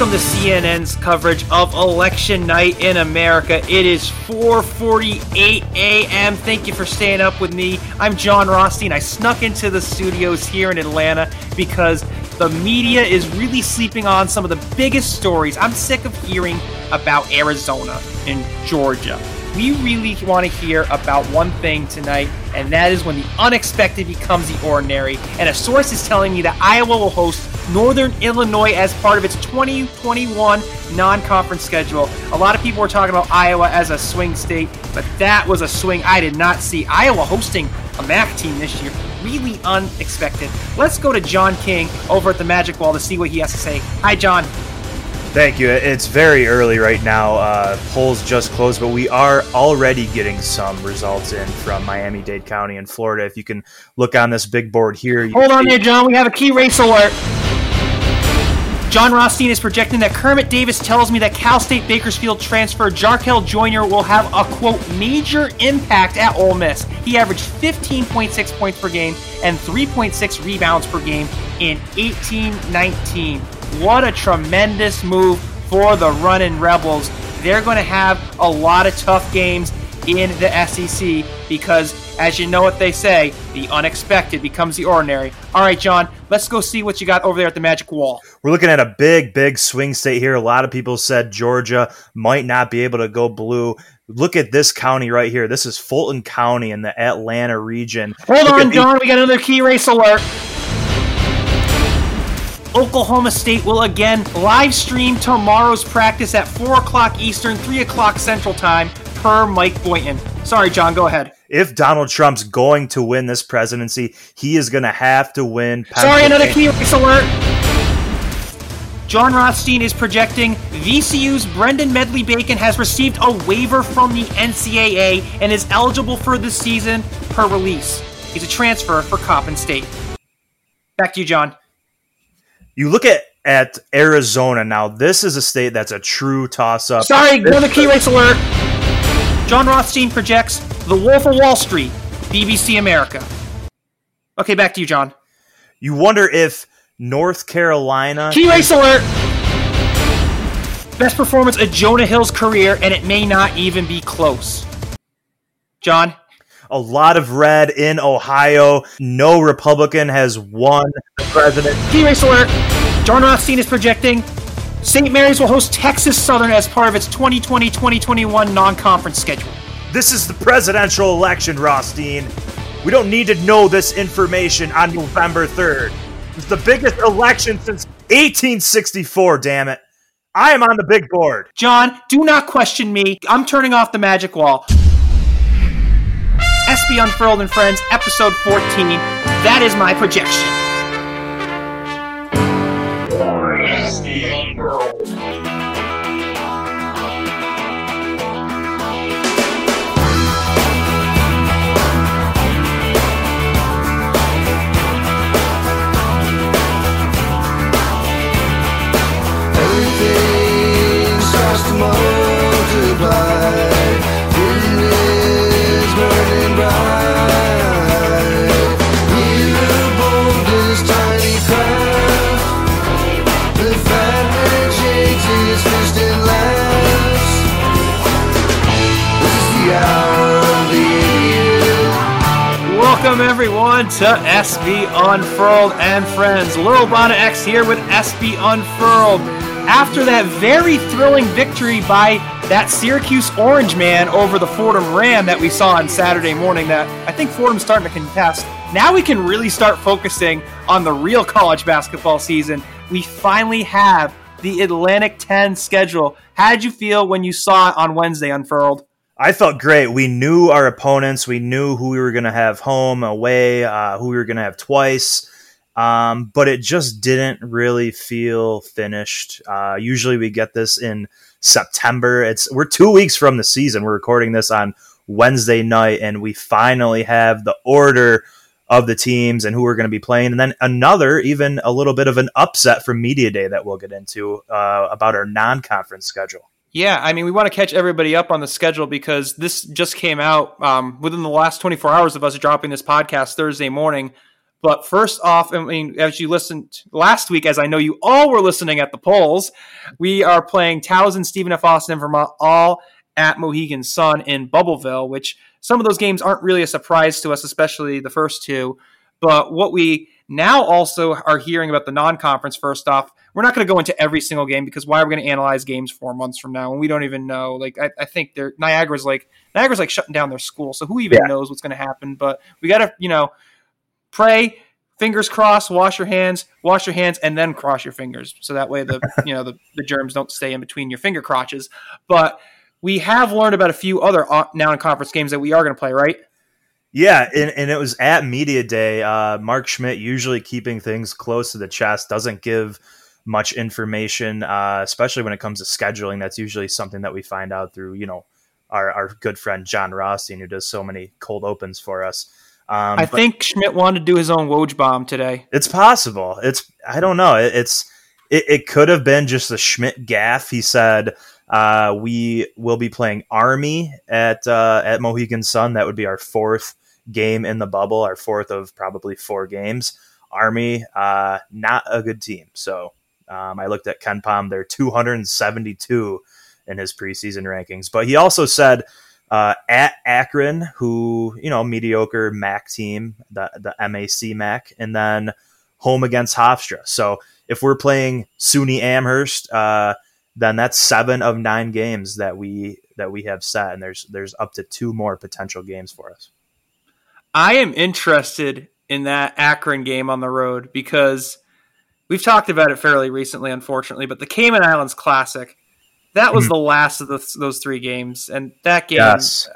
Welcome to CNN's coverage of election night in America. It is 4:48 a.m. Thank you for staying up with me. I'm Jon Rothstein. I snuck into the studios here in Atlanta because the media is really sleeping on some of the biggest stories. I'm sick of hearing about Arizona and Georgia. We really want to hear about one thing tonight, and that is when the unexpected becomes the ordinary. And a source is telling me that Iowa will host Northern Illinois as part of its 2021 non conference schedule. A lot of people were talking about Iowa as a swing state, but that was a swing I did not see. Iowa hosting a MAC team this year. Really unexpected. Let's go to John King over at the Magic Wall to see what he has to say. Hi, John. Thank you. It's very early right now. Uh, polls just closed, but we are already getting some results in from Miami Dade County in Florida. If you can look on this big board here. Hold on there, John. We have a key race alert. Jon Rothstein is projecting that Kermit Davis tells me that Cal State Bakersfield transfer Jarkel Joiner will have a quote major impact at Ole Miss. He averaged 15.6 points per game and 3.6 rebounds per game in 18-19. What a tremendous move for the running Rebels. They're going to have a lot of tough games in the SEC because, as you know what they say, the unexpected becomes the ordinary. All right, John, let's go see what you got over there at the Magic Wall. We're looking at a big, big swing state here. A lot of people said Georgia might not be able to go blue. Look at this county right here. This is Fulton County in the Atlanta region. Hold Look on, John. We got another key race alert. Oklahoma State will again live stream tomorrow's practice at 4 o'clock Eastern, 3 o'clock Central Time per Mike Boynton. Sorry, John, go ahead. If Donald Trump's going to win this presidency, he is going to have to win. Sorry, another key race alert. Jon Rothstein is projecting VCU's Brendan Medley Bacon has received a waiver from the NCAA and is eligible for the season per release. He's a transfer for Coppin State. Back to you, John. You look at at Arizona now. This is a state that's a true toss up. Sorry, go another key race alert. Jon Rothstein projects The Wolf of Wall Street, BBC America. Okay, back to you, John. You wonder if North Carolina. Key race alert! Best performance of Jonah Hill's career, and it may not even be close. John? A lot of red in Ohio. No Republican has won the president. Key race alert! Jon Rothstein is projecting St. Mary's will host Texas Southern as part of its 2020 2021 non conference schedule. This is the presidential election, Rothstein. We don't need to know this information on November 3rd. It's the biggest election since 1864, damn it. I am on the big board. John, do not question me. I'm turning off the magic wall. SB Unfurled and Friends, episode 14. That is my projection. Everyone, to SB Unfurled and Friends. Lil Bonna X here with SB Unfurled. After that very thrilling victory by that Syracuse Orange man over the Fordham Ram that we saw on Saturday morning, that I think Fordham's starting to contest, now we can really start focusing on the real college basketball season. We finally have the Atlantic 10 schedule. How did you feel when you saw it on Wednesday unfurled? I felt great. We knew our opponents. We knew who we were going to have home, away, uh, who we were going to have twice. Um, but it just didn't really feel finished. Uh, usually we get this in September. It's we're two weeks from the season. We're recording this on Wednesday night, and we finally have the order of the teams and who we're going to be playing, and then another, even a little bit of an upset from media day that we'll get into uh, about our non-conference schedule. Yeah, I mean, we want to catch everybody up on the schedule because this just came out um, within the last 24 hours of us dropping this podcast Thursday morning. But first off, I mean, as you listened last week, as I know you all were listening at the polls, we are playing Towson, Stephen F. Austin, Vermont, all at Mohegan Sun in Bubbleville, which some of those games aren't really a surprise to us, especially the first two. But what we now also are hearing about the non-conference. First off, we're not going to go into every single game because why are we going to analyze games four months from now when we don't even know? Like I, I think they're Niagara's like Niagara's like shutting down their school, so who even Yeah. knows what's going to happen? But we got to you know pray, fingers crossed, wash your hands, wash your hands, and then cross your fingers, so that way the you know the, the germs don't stay in between your finger crotches. But we have learned about a few other uh, non-conference games that we are going to play, right? Yeah, and, and it was at media day. Uh, Mark Schmidt, usually keeping things close to the chest, doesn't give much information, uh, especially when it comes to scheduling. That's usually something that we find out through, you know, our, our good friend Jon Rothstein, who does so many cold opens for us. Um, I think Schmidt wanted to do his own Woj bomb today. it's possible. It's I don't know. It, it's it, it could have been just a Schmidt gaff. He said uh, we will be playing Army at uh, at Mohegan Sun. That would be our fourth game in the bubble, our fourth of probably four games. Army, uh, not a good team. So um, I looked at KenPom; they're 272 in his preseason rankings. But he also said uh, at Akron, who you know mediocre MAC team, the the MAC MAC, and then home against Hofstra. So if we're playing SUNY Amherst, uh, then that's seven of nine games that we that we have set, and there's there's up to two more potential games for us. I am interested in that Akron game on the road because we've talked about it fairly recently, unfortunately. But the Cayman Islands Classic, that was the last of the, those three games, and that game, Yes,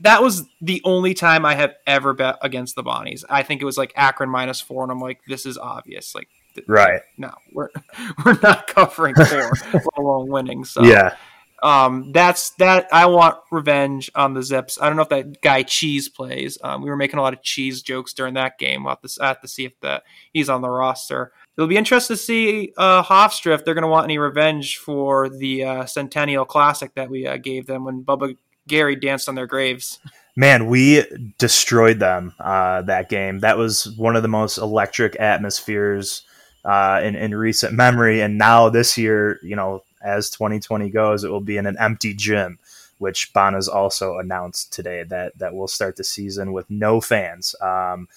that was the only time I have ever bet against the Bonnies. I think it was like Akron minus four, and I'm like, this is obvious. Like, th- right. no, we're we're not covering four, let alone winning. So Yeah, um, that's that. I want revenge on the Zips. I don't know if that guy Cheese plays. Um, we were making a lot of cheese jokes during that game. We'll have to, I have to see if that he's on the roster. It'll be interesting to see uh, Hofstra if they're going to want any revenge for the uh, Centennial Classic that we uh, gave them when Bubba Gary danced on their graves. man, we destroyed them uh, that game. That was one of the most electric atmospheres uh, in in recent memory. And now this year, you know, as 2020 goes, it will be in an empty gym. Which Bona's also announced today that that we'll start the season with no fans. Um,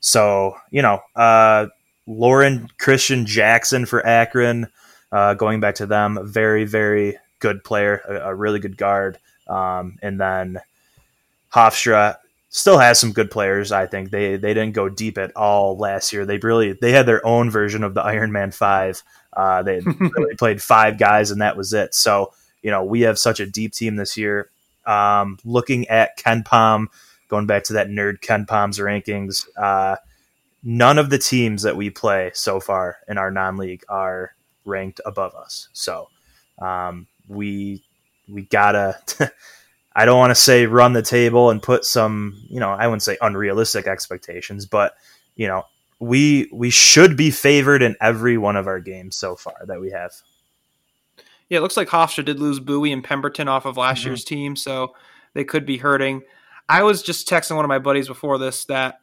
so you know, uh, Loren Cristian Jackson for Akron, uh, going back to them, very very good player, a, a really good guard. Um, and then Hofstra still has some good players. I think they they didn't go deep at all last year. They really they had their own version of the Iron Man Five. Uh, they really played five guys and that was it. So you know we have such a deep team this year. Um, looking at KenPom, going back to that nerd KenPom's rankings, uh, none of the teams that we play so far in our non-league are ranked above us. So um, we we gotta. I don't want to say run the table and put some, you know, I wouldn't say unrealistic expectations, but you know, we we should be favored in every one of our games so far that we have. Yeah, it looks like Hofstra did lose Buie and Pemberton off of last Mhm. year's team, so they could be hurting. I was just texting one of my buddies before this that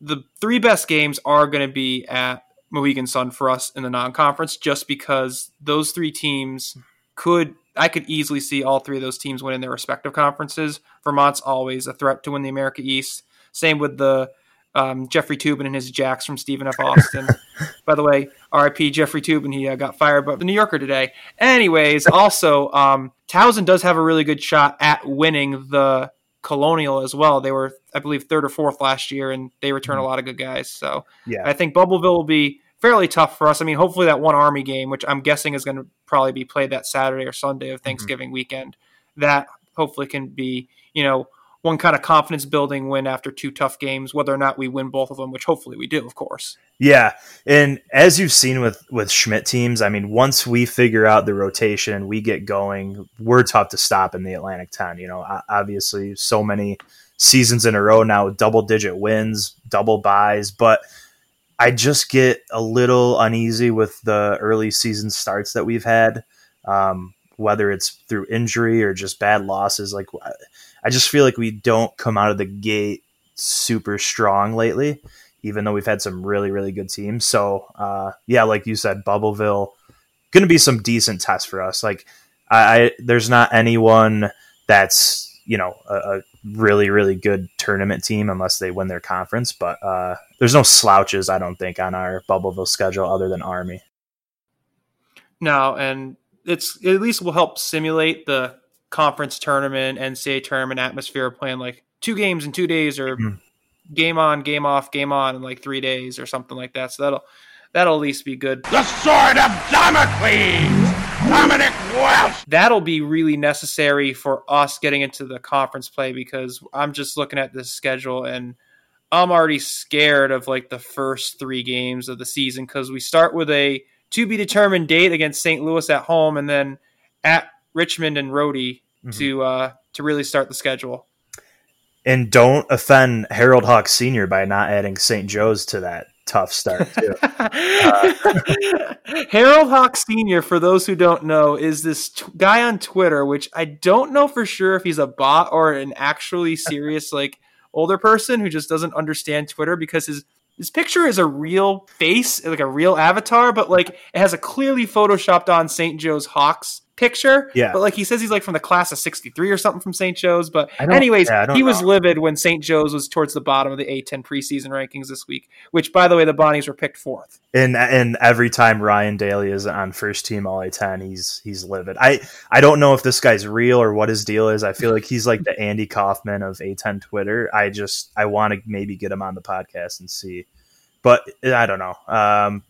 the three best games are going to be at Mohegan Sun for us in the non-conference, just because those three teams could. I could easily see all three of those teams win in their respective conferences. Vermont's always a threat to win the America East. Same with the um, Jeffrey Toobin and his Jacks from Stephen F. Austin. By the way, RIP Jeffrey Toobin. He uh, got fired by the New Yorker today. Anyways, also um, Towson does have a really good shot at winning the Colonial as well. They were, I believe, third or fourth last year, and they return a mm-hmm. lot of good guys. So Yeah. I think Bubbleville will be fairly tough for us. I mean, hopefully that one Army game, which I'm guessing is going to probably be played that Saturday or Sunday of mm-hmm. Thanksgiving weekend, that hopefully can be, you know, one kind of confidence building win after two tough games, whether or not we win both of them, which hopefully we do, of course. Yeah, and as you've seen with with Schmidt teams, I mean, once we figure out the rotation we get going, we're tough to stop in the Atlantic Ten. You know, obviously, so many seasons in a row now, with double digit wins, double buys, but I just get a little uneasy with the early season starts that we've had, um, whether it's through injury or just bad losses. Like, I just feel like we don't come out of the gate super strong lately even though we've had some really really good teams. So uh, yeah, like you said, Bubbleville going to be some decent tests for us. Like I, I there's not anyone that's you know a, a really really good tournament team unless they win their conference, but uh, there's no slouches I don't think on our Bubbleville schedule other than Army. No, and it's it at least will help simulate the conference tournament, NCAA tournament atmosphere of playing like two games in two days or Mhm. game on, game off, game on in like three days or something like that. So that'll that'll at least be good. The sword of Damocles! Dominic Welsh! That'll be really necessary for us getting into the conference play because I'm just looking at this schedule and I'm already scared of like the first three games of the season because we start with a to be determined date against St. Louis at home and then at Richmond and Rhodey Mhm. to uh, to really start the schedule. And don't offend Harold Hawk Sr. by not adding St. Joe's to that tough start too. Harold Hawk Sr., for those who don't know, is this t- guy on Twitter, which I don't know for sure if he's a bot or an actually serious, like, older person who just doesn't understand Twitter because his his picture is a real face, like a real avatar, but like it has a clearly photoshopped on St. Joe's Hawks picture. Yeah. But like he says he's like from the class of 63 or something from St. Joe's. But anyways, yeah, he was livid when St. Joe's was towards the bottom of the A10 preseason rankings this week, which by the way, the Bonnies were picked fourth. and and every time Ryan Daly is on first team All A10, he's he's livid. I I don't know if this guy's real or what his deal is. I feel like he's like the Andy Kaufman of A10 Twitter. I just I want to maybe get him on the podcast and see. But I don't know. Um,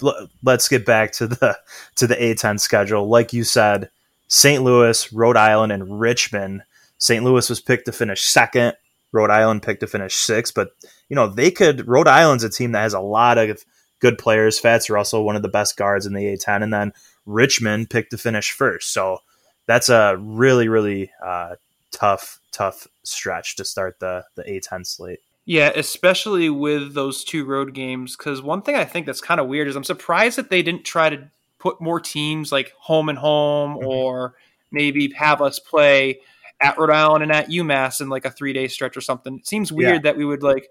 let's get back to the to the A10 schedule. Like you said, St. Louis, Rhode Island, and Richmond. St. Louis was picked to finish second. Rhode Island picked to finish sixth. But you know they could. Rhode Island's a team that has a lot of good players. Fats Russell, one of the best guards in the A10, and then Richmond picked to finish first. So that's a really, really uh, tough, tough stretch to start the the A10 slate. Yeah, especially with those two road games. Because one thing I think that's kind of weird is I'm surprised that they didn't try to put more teams like home and home, Mhm. or maybe have us play at Rhode Island and at UMass in like a three day stretch or something. It seems weird Yeah. that we would like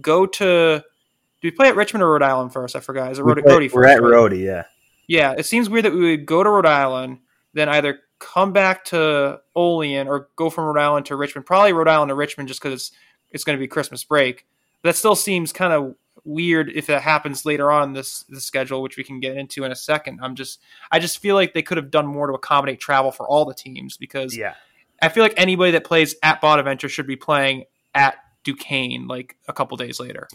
go to. Do we play at Richmond or Rhode Island first? I forgot. Is it Rhode, Rhodey we're first? at? Rhodey, yeah. Yeah, it seems weird that we would go to Rhode Island, then either come back to Olean or go from Rhode Island to Richmond. Probably Rhode Island to Richmond just because it's, it's going to be Christmas break. That still seems kind of weird if that happens later on this the schedule, which we can get into in a second. I'm just I just feel like they could have done more to accommodate travel for all the teams because Yeah. I feel like anybody that plays at Bonaventure should be playing at Duquesne like a couple days later.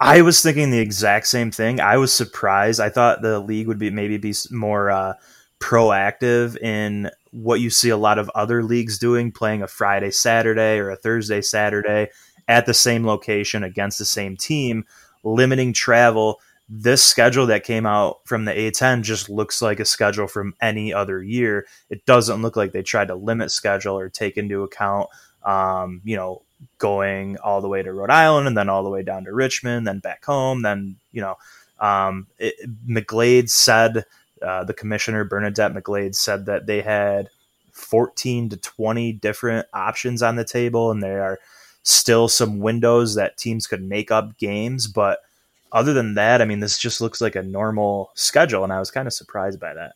I was thinking the exact same thing. I was surprised. I thought the league would be maybe be more uh, proactive in what you see a lot of other leagues doing, playing a Friday Saturday or a Thursday Saturday at the same location against the same team, limiting travel. This schedule that came out from the A10 just looks like a schedule from any other year. It doesn't look like they tried to limit schedule or take into account, um, you know, going all the way to Rhode Island and then all the way down to Richmond, then back home. Then, you know, um, it, McGlade said, uh, the commissioner, Bernadette McGlade, said that they had 14 to 20 different options on the table, and they are still some windows that teams could make up games. But other than that, I mean, this just looks like a normal schedule, and I was kind of surprised by that.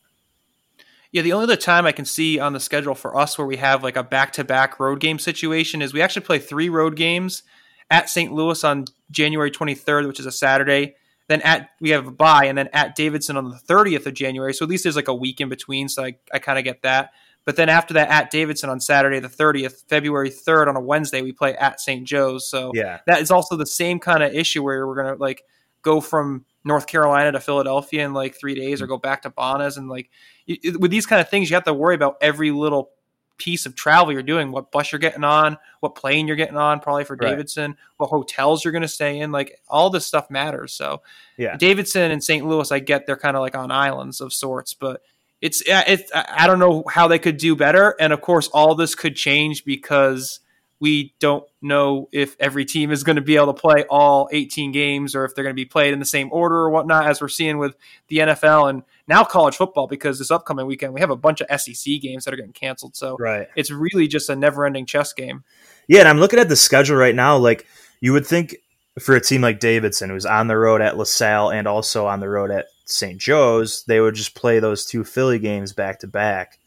Yeah, the only other time I can see on the schedule for us where we have like a back to back road game situation is we actually play three road games at St. Louis on January 23rd, which is a Saturday. Then at we have a bye, and then at Davidson on the 30th of January. So at least there's like a week in between. So I, I kind of get that. But then after that, at Davidson on Saturday the 30th, February 3rd on a Wednesday, we play at St. Joe's. So Yeah. that is also the same kind of issue where we're gonna like go from North Carolina to Philadelphia in like three days, or go back to Bonas, and like you, with these kind of things, you have to worry about every little piece of travel you're doing, what bus you're getting on, what plane you're getting on, probably for Right. Davidson, what hotels you're going to stay in, like all this stuff matters. So Yeah. Davidson and St. Louis, I get they're kind of like on islands of sorts, but it's it's I don't know how they could do better, and of course, all this could change because we don't know if every team is going to be able to play all 18 games or if they're going to be played in the same order or whatnot, as we're seeing with the NFL and now college football. Because this upcoming weekend we have a bunch of SEC games that are getting canceled, so Right. it's really just a never-ending chess game. Yeah, and I'm looking at the schedule right now. Like you would think for a team like Davidson, who's on the road at LaSalle and also on the road at St. Joe's, they would just play those two Philly games back to back.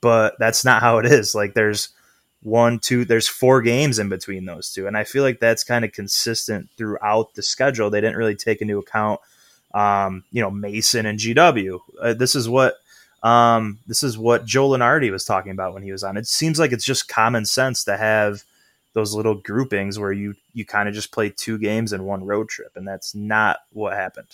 But that's not how it is. Like there's one, two, there's four games in between those two. And I feel like that's kind of consistent throughout the schedule. They didn't really take into account, um, you know, Mason and GW. Uh, this is what. Um, this is what Joe Lunardi was talking about when he was on. It seems like it's just common sense to have those little groupings where you you kind of just play two games in one road trip, and that's not what happened.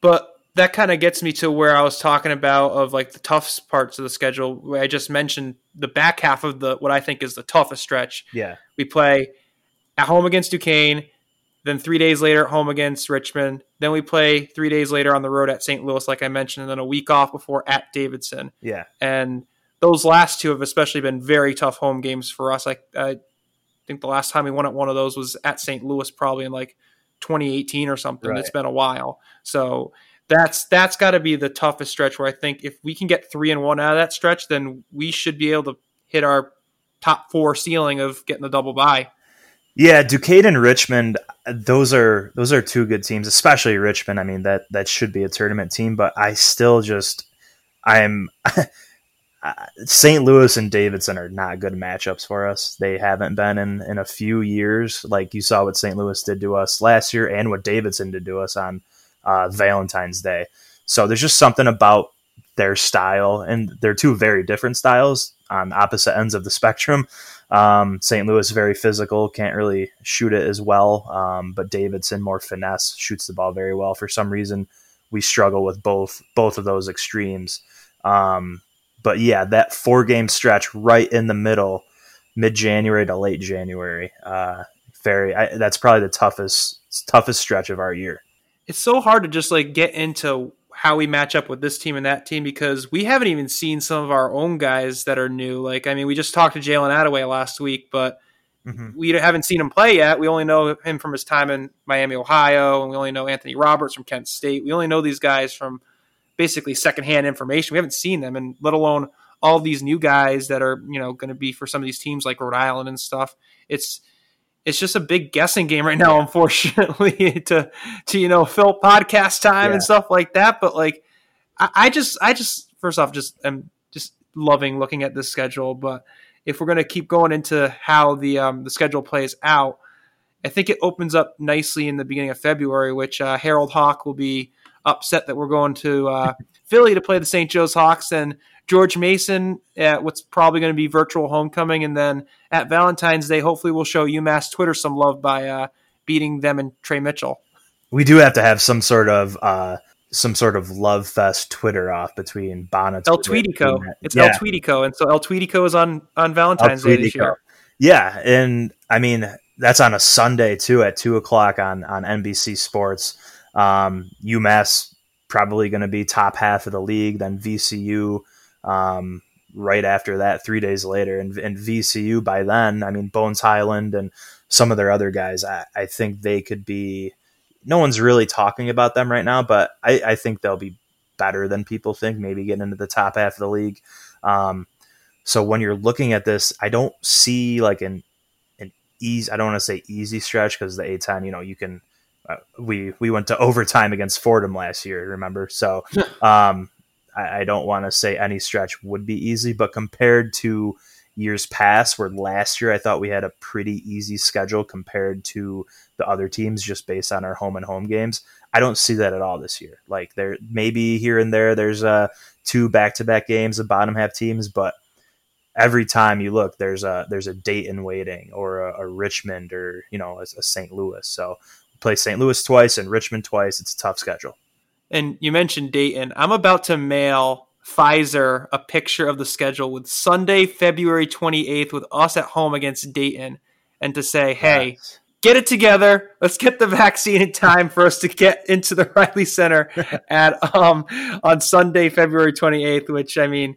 But that kind of gets me to where I was talking about of like the toughest parts of the schedule. Where I just mentioned the back half of the what I think is the toughest stretch. Yeah, We play at home against Duquesne, then three days later at home against Richmond. Then we play three days later on the road at St. Louis, like I mentioned, and then a week off before at Davidson. yeah, And those last two have especially been very tough home games for us. Like I think the last time we won at one of those was at St. Louis, probably in like 2018 or something. Right. It's been a while, so that's that's got to be the toughest stretch. Where I think if we can get three and one out of that stretch, then we should be able to hit our top four ceiling of getting the double bye. yeah. Duquesne and Richmond, those are those are two good teams, especially Richmond. I mean that that should be a tournament team, but I still just I'm. Uh, St. Louis and Davidson are not good matchups for us. They haven't been in, in a few years. Like you saw what St. Louis did to us last year and what Davidson did to us on uh, Valentine's Day. So there's just something about their style, and they're two very different styles on opposite ends of the spectrum. Um, St. Louis very physical, can't really shoot it as well, um, but Davidson more finesse, shoots the ball very well. For some reason, we struggle with both both of those extremes. Um, but yeah, that four game stretch right in the middle, mid January to late January, uh, very I, that's probably the toughest toughest stretch of our year. It's so hard to just like get into how we match up with this team and that team because we haven't even seen some of our own guys that are new. Like, I mean, we just talked to Jalen Adaway last week, but Mhm. we haven't seen him play yet. We only know him from his time in Miami, Ohio, and we only know Anthony Roberts from Kent State. We only know these guys from basically secondhand information. We haven't seen them, and let alone all these new guys that are you know going to be for some of these teams like Rhode Island and stuff. It's it's just a big guessing game right now, unfortunately, to to you know fill podcast time Yeah. and stuff like that. But like, I, I just I just first off just am just loving looking at this schedule. But if we're going to keep going into how the um, the schedule plays out, I think it opens up nicely in the beginning of February, which uh, Harold Hawk will be upset that we're going to uh, Philly to play the St. Joe's Hawks and George Mason at what's probably going to be virtual homecoming, and then at Valentine's Day, hopefully we'll show UMass Twitter some love by uh, beating them and Tre Mitchell. We do have to have some sort of uh, some sort of love fest Twitter off between Bonnet. El Tweedico, it's yeah. El Tweedico, and so El Tweedico is on on Valentine's Day this year. Yeah, and I mean that's on a Sunday too at two o'clock on on NBC Sports. Um, UMass probably going to be top half of the league. Then VCU um, right after that, three days later, and, and VCU by then. I mean Bones Hyland and some of their other guys. I, I think they could be. No one's really talking about them right now, but I, I think they'll be better than people think. Maybe getting into the top half of the league. Um, so when you're looking at this, I don't see like an an easy. I don't want to say easy stretch because the A10, you know, you can. Uh, we we went to overtime against Fordham last year, remember? So um, I, I don't want to say any stretch would be easy, but compared to years past, where last year I thought we had a pretty easy schedule compared to the other teams, just based on our home and home games. I don't see that at all this year. Like there, maybe here and there, there's uh, two back to back games of bottom half teams, but every time you look, there's a there's a Dayton waiting or a, a Richmond or you know a, a St. Louis. So play St. Louis twice and Richmond twice. It's a tough schedule. And you mentioned Dayton. I'm about to mail Pfizer a picture of the schedule with Sunday, February 28th, with us at home against Dayton, and to say, hey, get it together. Let's get the vaccine in time for us to get into the Reilly Center at um on Sunday, February 28th. Which I mean,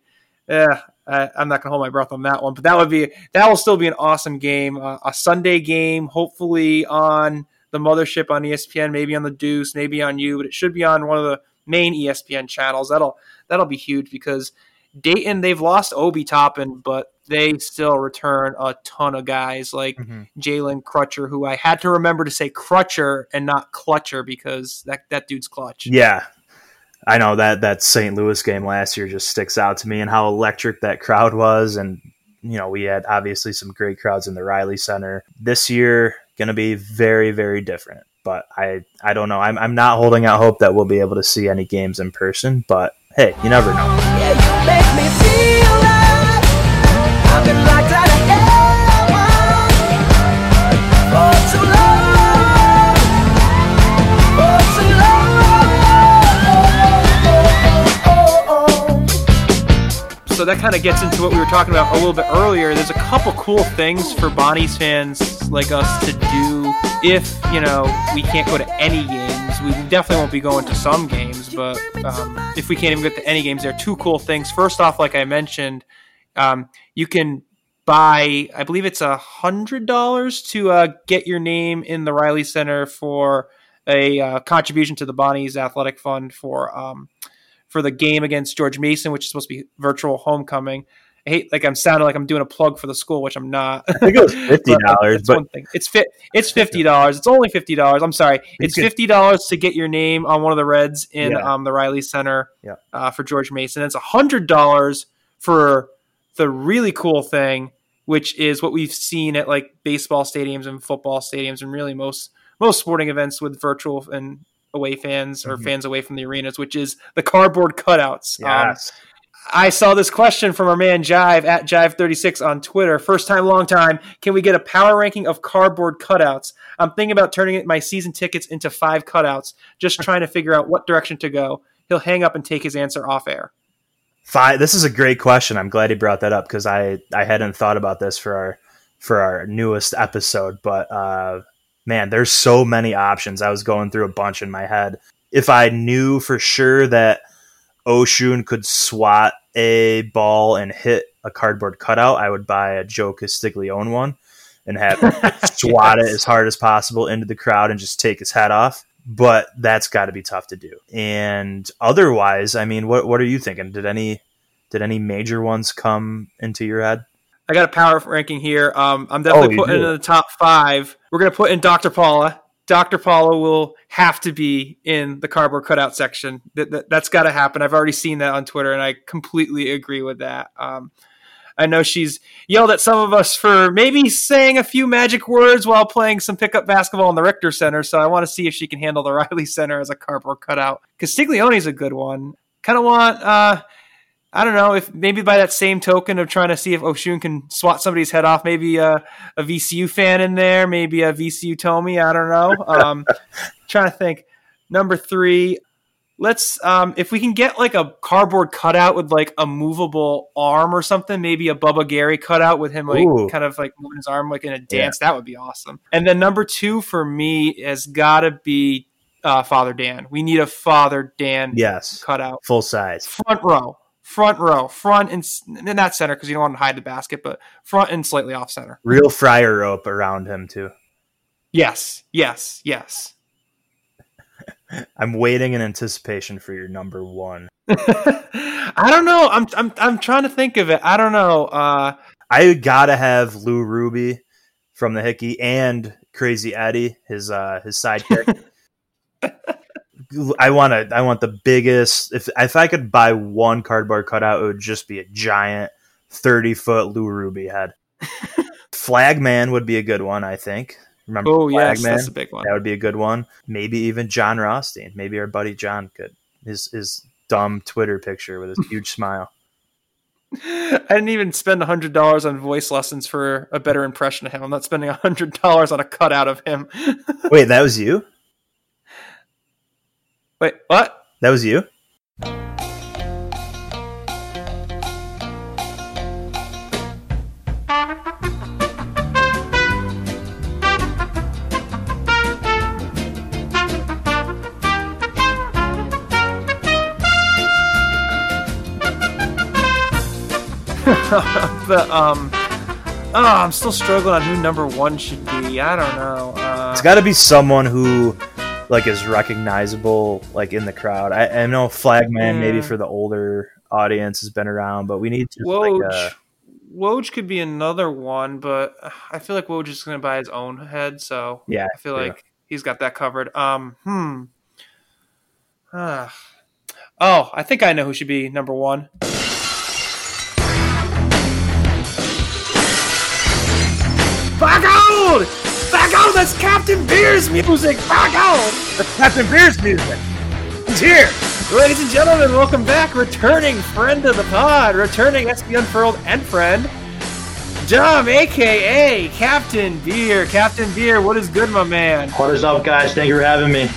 yeah, I, I'm not gonna hold my breath on that one, but that would be that will still be an awesome game, uh, a Sunday game, hopefully on the mothership on ESPN, maybe on the Deuce, maybe on you, but it should be on one of the main ESPN channels. That'll that'll be huge because Dayton they've lost Obi Toppin, but they still return a ton of guys like Mhm. Jalen Crutcher, who I had to remember to say Crutcher and not Clutcher because that, that dude's clutch. Yeah. I know that that St. Louis game last year just sticks out to me and how electric that crowd was and you know, we had obviously some great crowds in the Reilly Center. This year going to be very very different. But I I don't know. I'm I'm not holding out hope that we'll be able to see any games in person, but hey, you never know. So that kind of gets into what we were talking about a little bit earlier. There's a couple cool things for Bonnie's fans like us to do if, you know, we can't go to any games. We definitely won't be going to some games, but um, if we can't even get to any games, there are two cool things. First off, like I mentioned, um, you can buy, I believe it's a hundred dollars to uh, get your name in the Reilly Center for a uh, contribution to the Bonnie's Athletic Fund for um, for the game against George Mason, which is supposed to be virtual homecoming. I hate like I'm sounding like I'm doing a plug for the school, which I'm not. I think it was fifty dollars, but one thing. It's fit. It's fifty dollars. It's only fifty dollars. I'm sorry. It's fifty dollars to get your name on one of the Reds in Yeah. um, the Reilly Center Yeah. uh, for George Mason. It's hundred dollars for the really cool thing, which is what we've seen at like baseball stadiums and football stadiums, and really most most sporting events with virtual and away fans or Mhm. fans away from the arenas, which is the cardboard cutouts. Um, yes. I saw this question from our man Jive at Jive36 on Twitter. First time, long time. Can we get a power ranking of cardboard cutouts? I'm thinking about turning my season tickets into five cutouts, just trying to figure out what direction to go. He'll hang up and take his answer off air. Five. This is a great question. I'm glad he brought that up because I I hadn't thought about this for our for our newest episode. But uh, man, there's so many options. I was going through a bunch in my head. If I knew for sure that Osun could swat a ball and hit a cardboard cutout, I would buy a Joe Castiglione one and have him swat it as hard as possible into the crowd and just take his head off. But that's got to be tough to do. And otherwise, I mean, what what are you thinking? Did any did any major ones come into your head? I got a power ranking here. Um, I'm definitely Oh, putting do? in the top five. We're going to put in Dr. Paula. Dr. Paula will have to be in the cardboard cutout section. That, that, that's got to happen. I've already seen that on Twitter, and I completely agree with that. Um, I know she's yelled at some of us for maybe saying a few magic words while playing some pickup basketball in the Richter Center. So I want to see if she can handle the Reilly Center as a cardboard cutout. Because Castiglione's a good one. Kind of want. Uh, I don't know if maybe by that same token of trying to see if Osun can swat somebody's head off, maybe a, a VCU fan in there, maybe a VCU Tommy. I don't know. Um, trying to think. Number three, let's um, if we can get like a cardboard cutout with like a movable arm or something, maybe a Bubba Gary cutout with him like Ooh. kind of like moving his arm like in a dance. That would be awesome. And then number two for me has got to be uh, Father Dan. We need a Father Dan Yes, cutout full size. front row, front row, front and not center because you don't want to hide the basket, but front and slightly off center. Real friar rope around him too. Yes, yes, yes. I'm waiting in anticipation for your number one. I don't know. I'm I'm I'm trying to think of it. I don't know. Uh, I gotta have Lou Ruby from the Hickey and Crazy Eddie, his uh his sidekick. I want to. I want the biggest. If if I could buy one cardboard cutout, it would just be a giant thirty foot Lou Ruby head. Flagman would be a good one. I think. Remember oh yes, that's a big one. That would be a good one. Maybe even Jon Rothstein. Maybe our buddy John could. His his dumb Twitter picture with his huge smile. I didn't even spend hundred dollars on voice lessons for a better impression of him. I'm not spending hundred dollars on a cutout of him. Wait, that was you? Wait, what? That was you? but um, oh, I'm still struggling on who number one should be. I don't know. Uh, It's got to be someone who like is recognizable like in the crowd. I, I know Flagman maybe for the older audience has been around, but we need to Woj, like uh, Woj could be another one, but I feel like Woj is going to buy his own head, so Yeah, I feel yeah. like he's got that covered. Um, hmm. Ah. oh, I think I know who should be number one. Back out! Back! That's Captain Beer's music! Back out! That's Captain Beer's music. He's here. Ladies and gentlemen, welcome back. Returning friend of the pod, returning SB Unfurled and friend, Dom, aka Captain Beer. Captain Beer, what is good, my man? What is up, guys? Thank you for having me.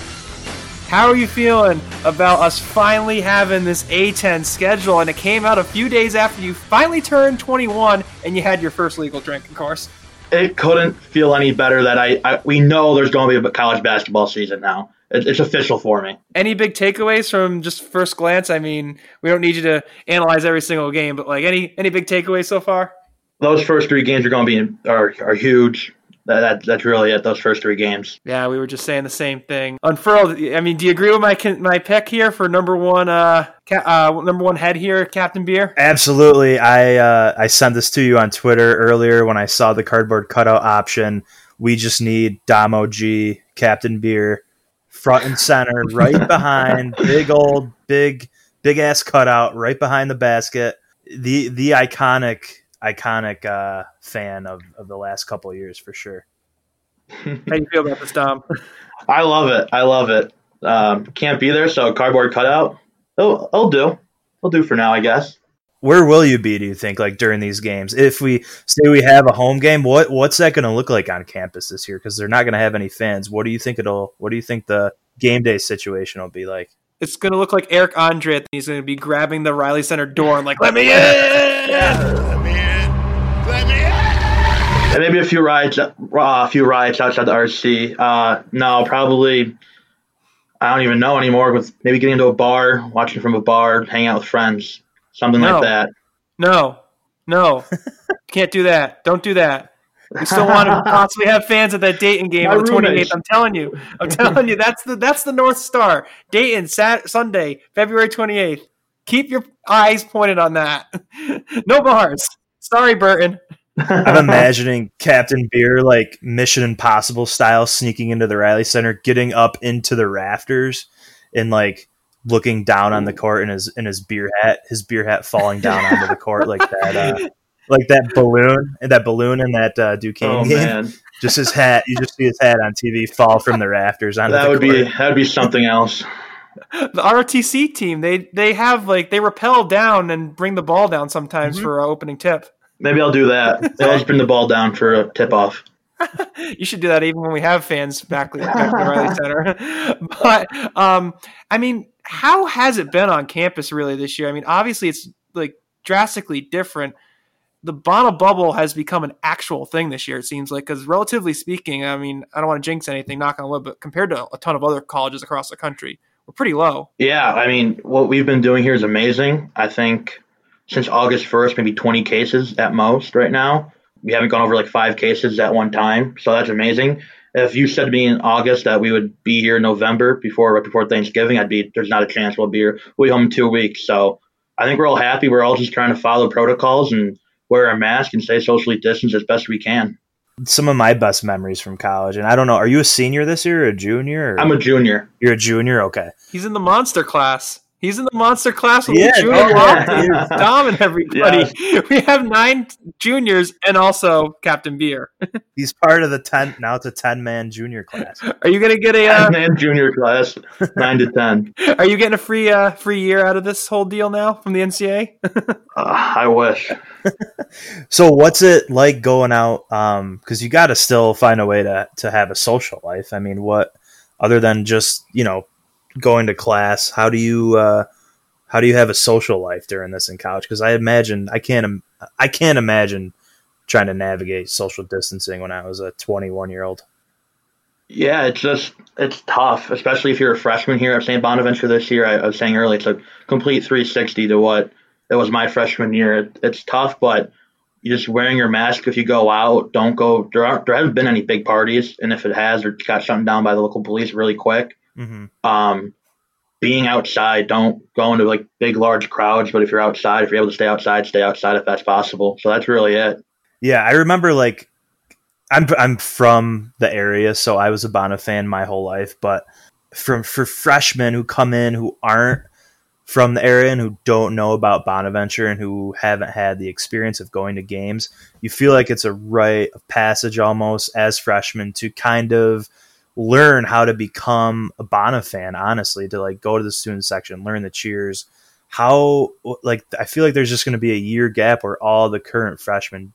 How are you feeling about us finally having this A10 schedule? And it came out a few days after you finally turned 21 and you had your first legal drink, of course. It couldn't feel any better that I, I we know there's going to be a college basketball season now. It, it's official for me. Any big takeaways from just first glance? I mean, we don't need you to analyze every single game, but like any any big takeaways so far? Those first three games are going to be are, are huge. That, that that's really it. Those first three games. Yeah, we were just saying the same thing. Unfurled. I mean, do you agree with my my pick here for number one? Uh, ca- uh number one head here, Captain Beer. Absolutely. I uh, I sent this to you on Twitter earlier when I saw the cardboard cutout option. We just need Damo G, Captain Beer, front and center, right behind, big old, big, big ass cutout, right behind the basket. The the iconic iconic uh, fan of, of the last couple of years for sure. How do you feel about this, Dom? I love it. I love it. Um, can't be there, so cardboard cutout. It'll, it'll do. I'll do for now, I guess. Where will you be? Do you think like during these games? If we say we have a home game, what what's that going to look like on campus this year? Because they're not going to have any fans. What do you think it'll? What do you think the game day situation will be like? It's gonna look like Eric Andre. and He's gonna be grabbing the Reilly Center door and like, "Let me in!" Let me in. Let me in. And maybe a few rides, uh, a few rides outside the RC. Uh, no, probably. I don't even know anymore. With maybe getting into a bar, watching from a bar, hanging out with friends, something No. like that. No, no, can't do that. Don't do that. We still want to possibly have fans at that Dayton game My on the twenty eighth. I'm telling you, I'm telling you, that's the that's the North Star. Dayton, Sat Sunday, February twenty eighth. Keep your eyes pointed on that. no bars. Sorry, Burton. I'm imagining Captain Beer like Mission Impossible style sneaking into the Reilly Center, getting up into the rafters, and like looking down on the court in his in his beer hat, his beer hat falling down onto the court like that, uh, like that balloon, that balloon and that uh, Duquesne Oh game. man, Just his hat, you just see his hat on TV fall from the rafters onto that the would court. be that would be something else. The ROTC team, they they have like they rappel down and bring the ball down sometimes Mm-hmm. for an opening tip. Maybe I'll do that. I'll just bring the ball down for a tip off. You should do that even when we have fans back, back in the Reilly Center. but um, I mean, how has it been on campus really this year? I mean, obviously it's like drastically different. The bottle bubble has become an actual thing this year. It seems like because relatively speaking, I mean, I don't want to jinx anything, knock on wood, but compared to a ton of other colleges across the country, we're pretty low. Yeah, I mean, what we've been doing here is amazing. I think since August 1st, maybe 20 cases at most right now. We haven't gone over like five cases at one time, so that's amazing. If you said to me in August that we would be here in November before right before Thanksgiving, I'd be there's not a chance we'll be here. We'll be home in two weeks. So I think we're all happy. We're all just trying to follow protocols and wear our mask and stay socially distanced as best we can. Some of my best memories from college, and I don't know, are you a senior this year or a junior? Or I'm a junior. you're a junior, okay. He's in the monster class. He's in the monster class with Yeah, the junior oh, yeah. Dom and everybody. We have nine juniors and also Captain Beer. He's part of the ten. Now it's a ten man junior class. Are you gonna get a? Uh, and junior class, nine to ten. are you getting a free uh, free year out of this whole deal now from the NCAA? Uh, I wish. So what's it like going out? Um, because you got to still find a way to to have a social life. I mean, what other than just you know going to class? How do you uh, how do you have a social life during this in college? Because I imagine I can't im- I can't imagine trying to navigate social distancing when I was a 21 year old. Yeah, it's just it's tough, especially if you're a freshman here at St. Bonaventure this year. I, I was saying earlier, it's a complete 360 to what it was my freshman year. It, it's tough, but you're just wearing your mask if you go out. Don't go. There aren't. There haven't been any big parties, and if it has, it got shut down by the local police really quick. Mm-hmm. Um, being outside. Don't go into like big, large crowds. But if you're outside, if you're able to stay outside, stay outside if that's possible. So that's really it. Yeah, I remember like I'm I'm from the area, so I was a Bonna fan my whole life. But from for freshmen who come in who aren't from the area and who don't know about Bonaventure and who haven't had the experience of going to games, you feel like it's a rite of passage almost as freshmen to kind of learn how to become a Bona fan. Honestly, to like go to the student section, learn the cheers. How like I feel like there's just going to be a year gap where all the current freshmen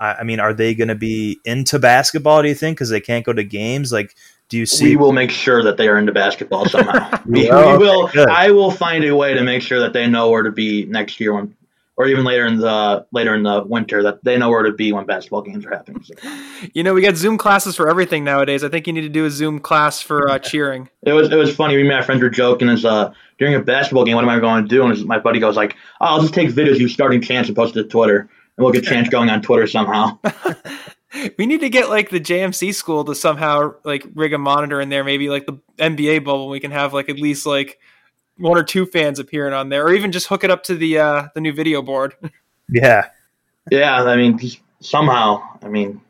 I I mean, are they going to be into basketball? Do you think because they can't go to games? Like, do you see? we will make sure that they are into basketball somehow. we, Oh, we will. good. I will find a way to make sure that they know where to be next year when, or even later in the later in the winter that they know where to be when basketball games are happening. So You know, we got Zoom classes for everything nowadays. I think you need to do a Zoom class for uh, cheering. it was it was funny. Me and my friends were joking as uh during a basketball game. What am I going to do? And my buddy goes like, oh, "I'll just take videos of you starting chants and post it to Twitter, and we'll get chants going on Twitter somehow." We need to get like the JMC school to somehow like rig a monitor in there, maybe like the NBA bubble. We can have like at least like one or two fans appearing on there, or even just hook it up to the uh, the new video board. yeah, yeah, I mean, somehow, I mean,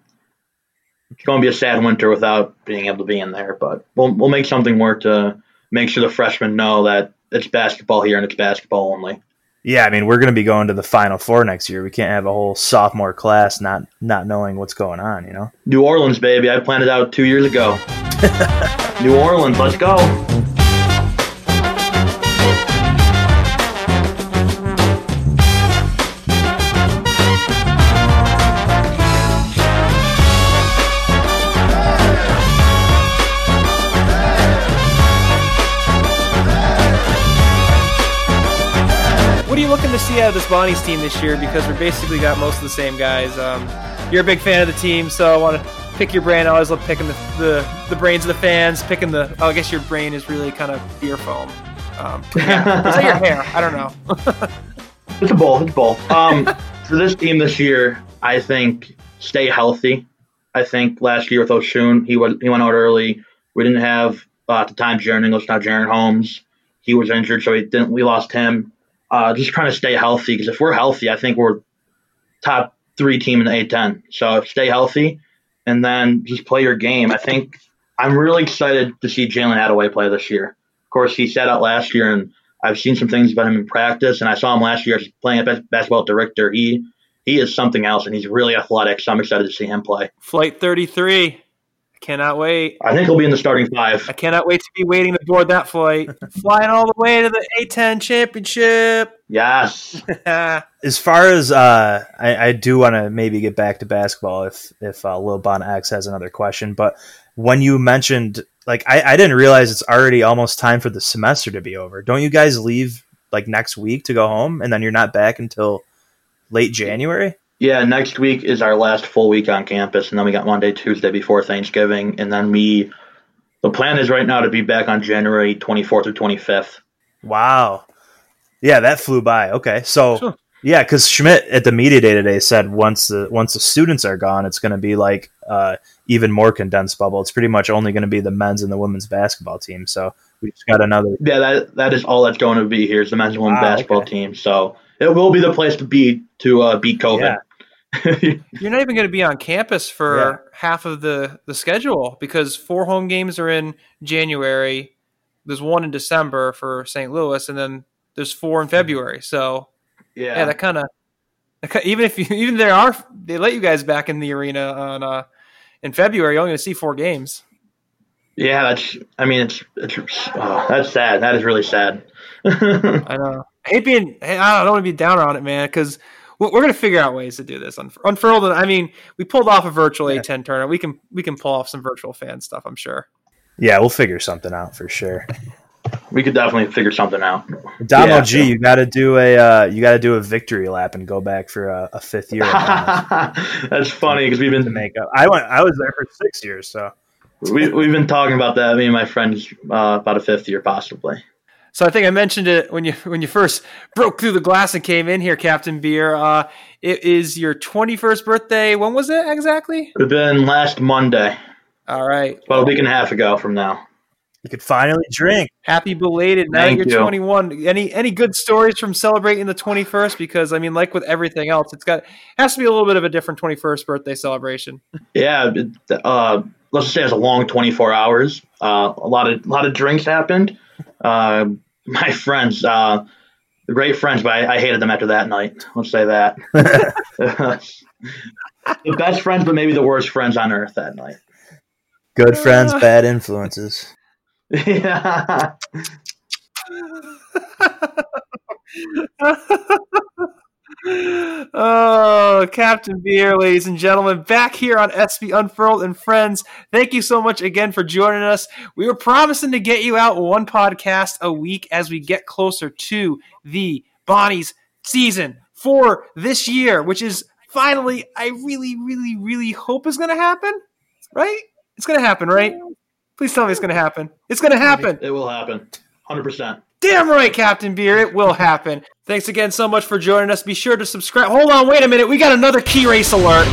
it's going to be a sad winter without being able to be in there, but we'll we'll make something work to make sure the freshmen know that it's basketball here and it's basketball only. yeah. I mean, we're going to be going to the Final Four next year. We can't have a whole sophomore class not not knowing what's going on. You know. New Orleans, baby. I planned it out two years ago. New Orleans, let's go. Are you looking to see out of this Bonnie's team this year? Because we're basically got most of the same guys. Um, you're a big fan of the team, so I want to pick your brain. I always love picking the, the, the brains of the fans. Picking the. Oh, I guess your brain is really kind of beer foam. Um, yeah. Is that your hair? I don't know. It's a bowl. It's a bowl. Um, for this team this year, I think stay healthy. I think last year with Osun, he was he went out early. We didn't have uh, at the time Jaren English, now Jaren Holmes. He was injured, so we didn't. We lost him. Uh, just trying to stay healthy because if we're healthy, I think we're top three team in the A10. So stay healthy, and then just play your game. I think I'm really excited to see Jalen Adaway play this year. Of course, he sat out last year, and I've seen some things about him in practice, and I saw him last year playing at basketball director. He he is something else, and he's really athletic. So I'm excited to see him play. Flight 33. I cannot wait. I think he'll be in the starting five. I cannot wait to be waiting to board that flight. Flying all the way to the A10 championship. Yes, As far as uh, I, I do want to maybe get back to basketball if if uh, Lil Bon X has another question, but when you mentioned like I, I didn't realize it's already almost time for the semester to be over. Don't you guys leave like next week to go home and then you're not back until late January? Yeah. Next week is our last full week on campus, and then we got Monday, Tuesday before Thanksgiving, and then we. The plan is right now to be back on January 24th or 25th. Wow. Yeah, that flew by. Okay. So Sure. yeah, because Schmidt at the media day today said once the once the students are gone, it's going to be like uh, even more condensed bubble. It's pretty much only going to be the men's and the women's basketball team. So we just got another. Yeah, that that is all that's going to be here is the men's and women's Wow, basketball okay. team. So it will be the place to be to uh, beat COVID. You're not even going to be on campus for Yeah. half of the, the schedule because four home games are in January. There's one in December for St. Louis, and then there's four in February. So yeah, yeah, that kind of even if you, even there are they let you guys back in the arena on uh, in February. You're only going to see four games. Yeah, that's. I mean, it's it's oh, that's sad. That is really sad. I know. I hate being. I don't want to be down on it, man, because we're going to figure out ways to do this. Unf- Unfurled. I mean, we pulled off a virtual A10 tournament. We can we can pull off some virtual fan stuff. I'm sure. Yeah, we'll figure something out for sure. we could definitely figure something out. Damo Yeah, G, so- you got to do a uh, you got to do a victory lap and go back for a, a fifth year that's funny because we've been to make up. I went. I was there for six years, so we, we've been talking about that. Me and my friends uh, about a fifth year possibly. So I think I mentioned it when you when you first broke through the glass and came in here, Captain Beer. Uh, it is your 21st birthday. When was it exactly? It's been last Monday, All right. about a week and a half ago from now. You could finally drink. Happy belated. Now Thank you're you. 21. Any any good stories from celebrating the 21st? Because I mean, like with everything else, it's got has to be a little bit of a different 21st birthday celebration. Yeah, uh, let's just say it's a long 24 hours. Uh, a lot of a lot of drinks happened. Uh, my friends, uh, great friends, but I, I hated them after that night. Let's say that. the best friends, but maybe the worst friends on earth that night. Good friends, bad influences. yeah. Oh, Captain Beer, ladies and gentlemen, back here on SB Unfurled and Friends. Thank you so much again for joining us. We were promising to get you out one podcast a week as we get closer to the Bonnie's season for this year, which is finally, I really, really, really hope is going to happen. Right? It's going to happen, right? Please tell me it's going to happen. It's going to happen. It will happen. 100%. Damn right, Captain Beer. It will happen. Thanks again so much for joining us. Be sure to subscribe. Hold on, wait a minute. We got another key race alert.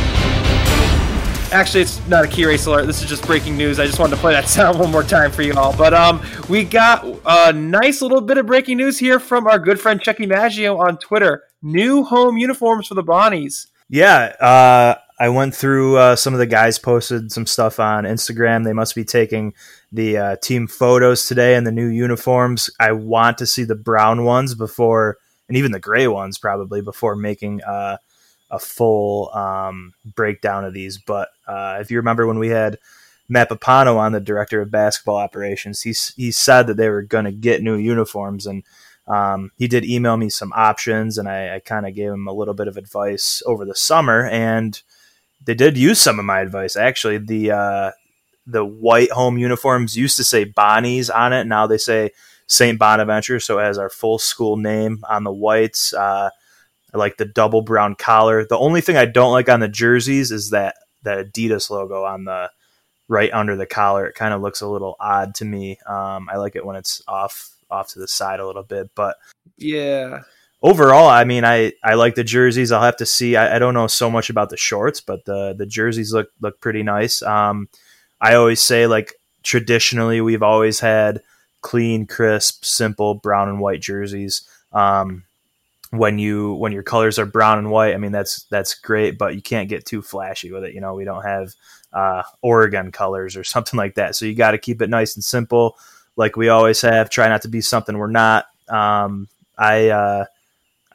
Actually, it's not a key race alert. This is just breaking news. I just wanted to play that sound one more time for you all. But um, we got a nice little bit of breaking news here from our good friend Chucky Maggio on Twitter. New home uniforms for the Bonnies. Yeah, uh, I went through uh, some of the guys posted some stuff on Instagram. They must be taking the uh, team photos today and the new uniforms. I want to see the brown ones before, and even the gray ones probably before making uh, a full um, breakdown of these. But uh, if you remember when we had Matt Papano on, the director of basketball operations, he he said that they were going to get new uniforms and. Um, he did email me some options, and I, I kind of gave him a little bit of advice over the summer, and they did use some of my advice. Actually, the uh, the white home uniforms used to say Bonnie's on it. Now they say St. Bonaventure, so it has our full school name on the whites. Uh, I like the double brown collar. The only thing I don't like on the jerseys is that that Adidas logo on the right under the collar. It kind of looks a little odd to me. Um, I like it when it's off off to the side a little bit, but Yeah. Overall, I mean, I, I like the jerseys. I'll have to see. I, I don't know so much about the shorts, but the the jerseys look look pretty nice. Um, I always say like traditionally we've always had clean, crisp, simple brown and white jerseys. Um, when you when your colors are brown and white, I mean that's that's great, but you can't get too flashy with it. You know, we don't have uh, Oregon colors or something like that, so you got to keep it nice and simple, like we always have. Try not to be something we're not. Um, I uh,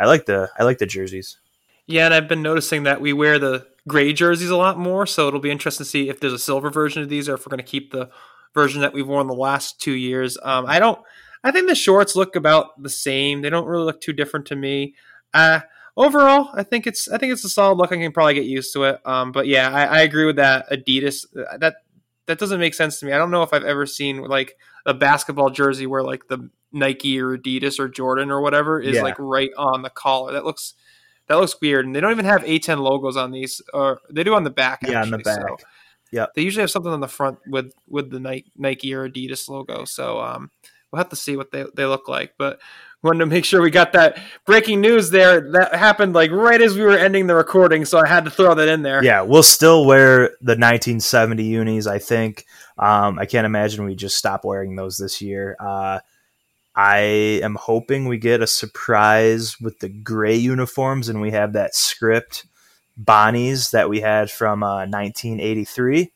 I like the I like the jerseys. Yeah, and I've been noticing that we wear the gray jerseys a lot more, so it'll be interesting to see if there's a silver version of these or if we're going to keep the version that we've worn the last two years. Um, I don't. I think the shorts look about the same. They don't really look too different to me. Uh, overall, I think it's I think it's a solid look. I can probably get used to it. Um, but yeah, I, I agree with that. Adidas that that doesn't make sense to me. I don't know if I've ever seen like a basketball jersey where like the Nike or Adidas or Jordan or whatever is Yeah. like right on the collar. That looks that looks weird. And they don't even have A10 logos on these, or they do on the back. Yeah, on the back. So Yep. They usually have something on the front with with the Nike, Nike or Adidas logo. So um, we'll have to see what they they look like. But wanted to make sure we got that breaking news there. That happened like right as we were ending the recording, so I had to throw that in there. Yeah, we'll still wear the 1970 unis. I think. Um, I can't imagine we just stop wearing those this year. Uh, I am hoping we get a surprise with the gray uniforms, and we have that script Bonnies that we had from uh, 1983.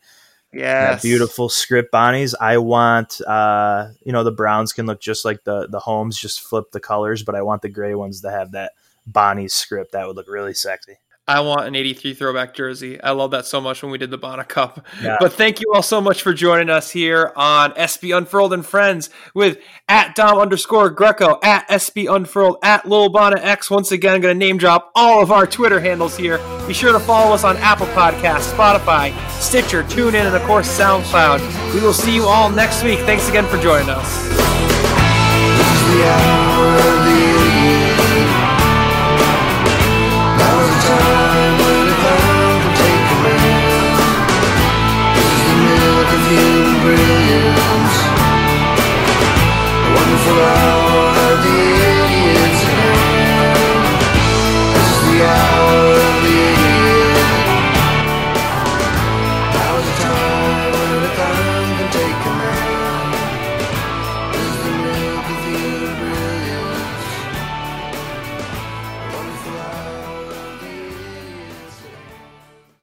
Yeah, That beautiful script Bonnies. I want, uh, you know, the browns can look just like the the homes, just flip the colors, but I want the gray ones to have that Bonnies script. That would look really sexy. I want an 83 throwback jersey. I love that so much when we did the Bona Cup. Yeah. But thank you all so much for joining us here on SB Unfurled and Friends with at Dom underscore Greco, at SB Unfurled, at Lil Bona X. Once again, I'm going to name drop all of our Twitter handles here. Be sure to follow us on Apple Podcasts, Spotify, Stitcher, TuneIn, and of course SoundCloud. We will see you all next week. Thanks again for joining us. the hour